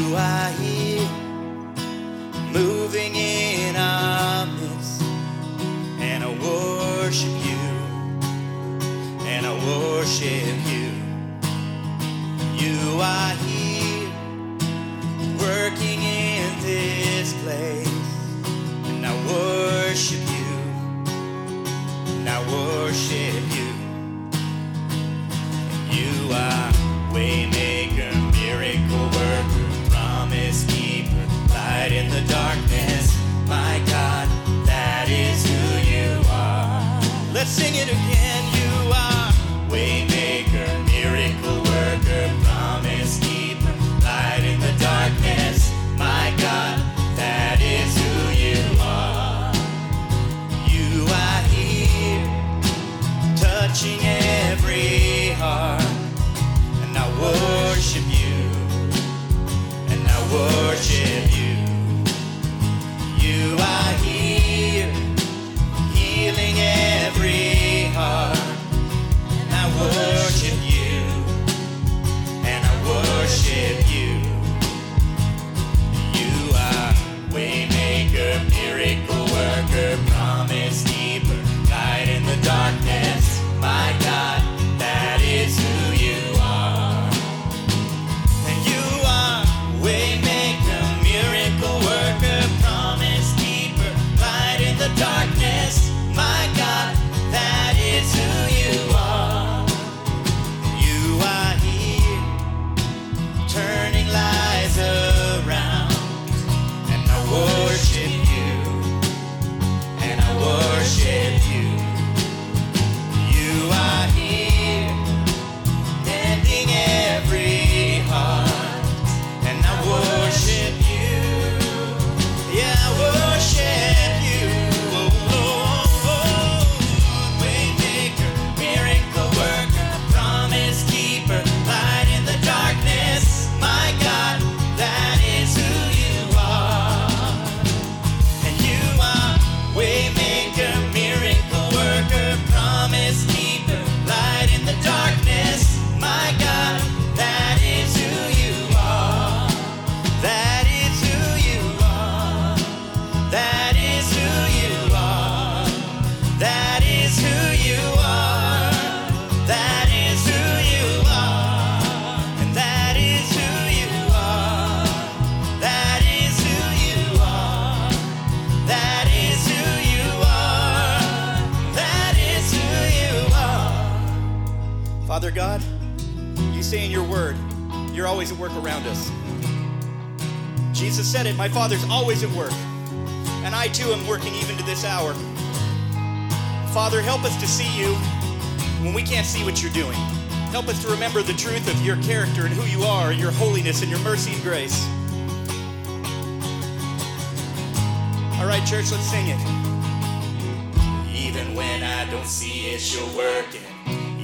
you are here, moving in our midst, and I worship you, and I worship you. You are here, working in this place, and I worship you, and I worship. Let's sing it again. You are waymaker, miracle worker, promise keeper, light in the darkness. My God, that is who you are. You are here touching every heart. And I worship you. And I worship Father God, you say in your word, you're always at work around us. Jesus said it, my Father's always at work. And I too am working even to this hour. Father, help us to see you when we can't see what you're doing. Help us to remember the truth of your character and who you are, your holiness and your mercy and grace. All right, church, let's sing it. Even when I don't see it, you're working.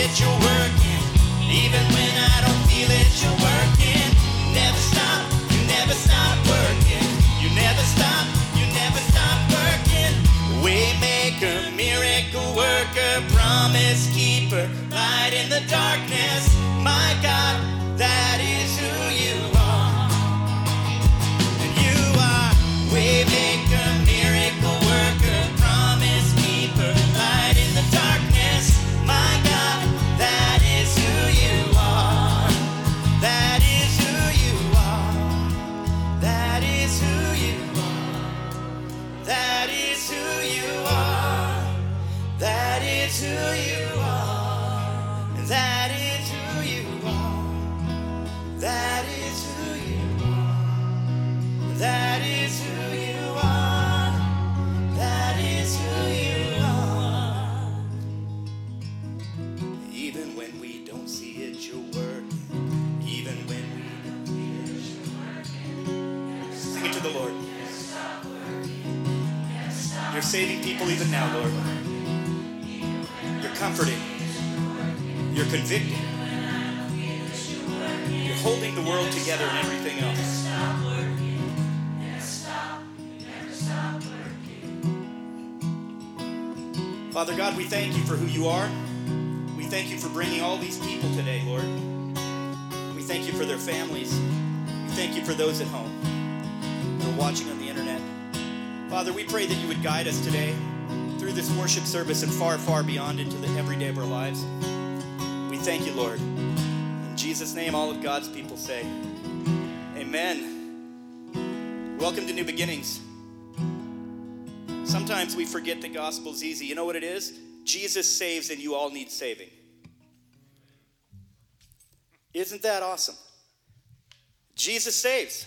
It, you're working. Even when I don't feel it, you're working. Never stop, you never stop working. You never stop, you never stop working. Waymaker, miracle worker, promise keeper, light in the darkness. My God, the Lord. You're saving people even now, Lord. You're comforting. You're convicting. You're holding the world together and everything else. Father God, we thank you for who you are. We thank you for bringing all these people today, Lord. We thank you for their families. We thank you for those at home are watching on the internet. Father, we pray that you would guide us today through this worship service and far, far beyond into the everyday of our lives. We thank you, Lord. In Jesus' name, all of God's people say, Amen. Welcome to New Beginnings. Sometimes we forget the gospel's easy. You know what it is? Jesus saves and you all need saving. Isn't that awesome? Jesus saves.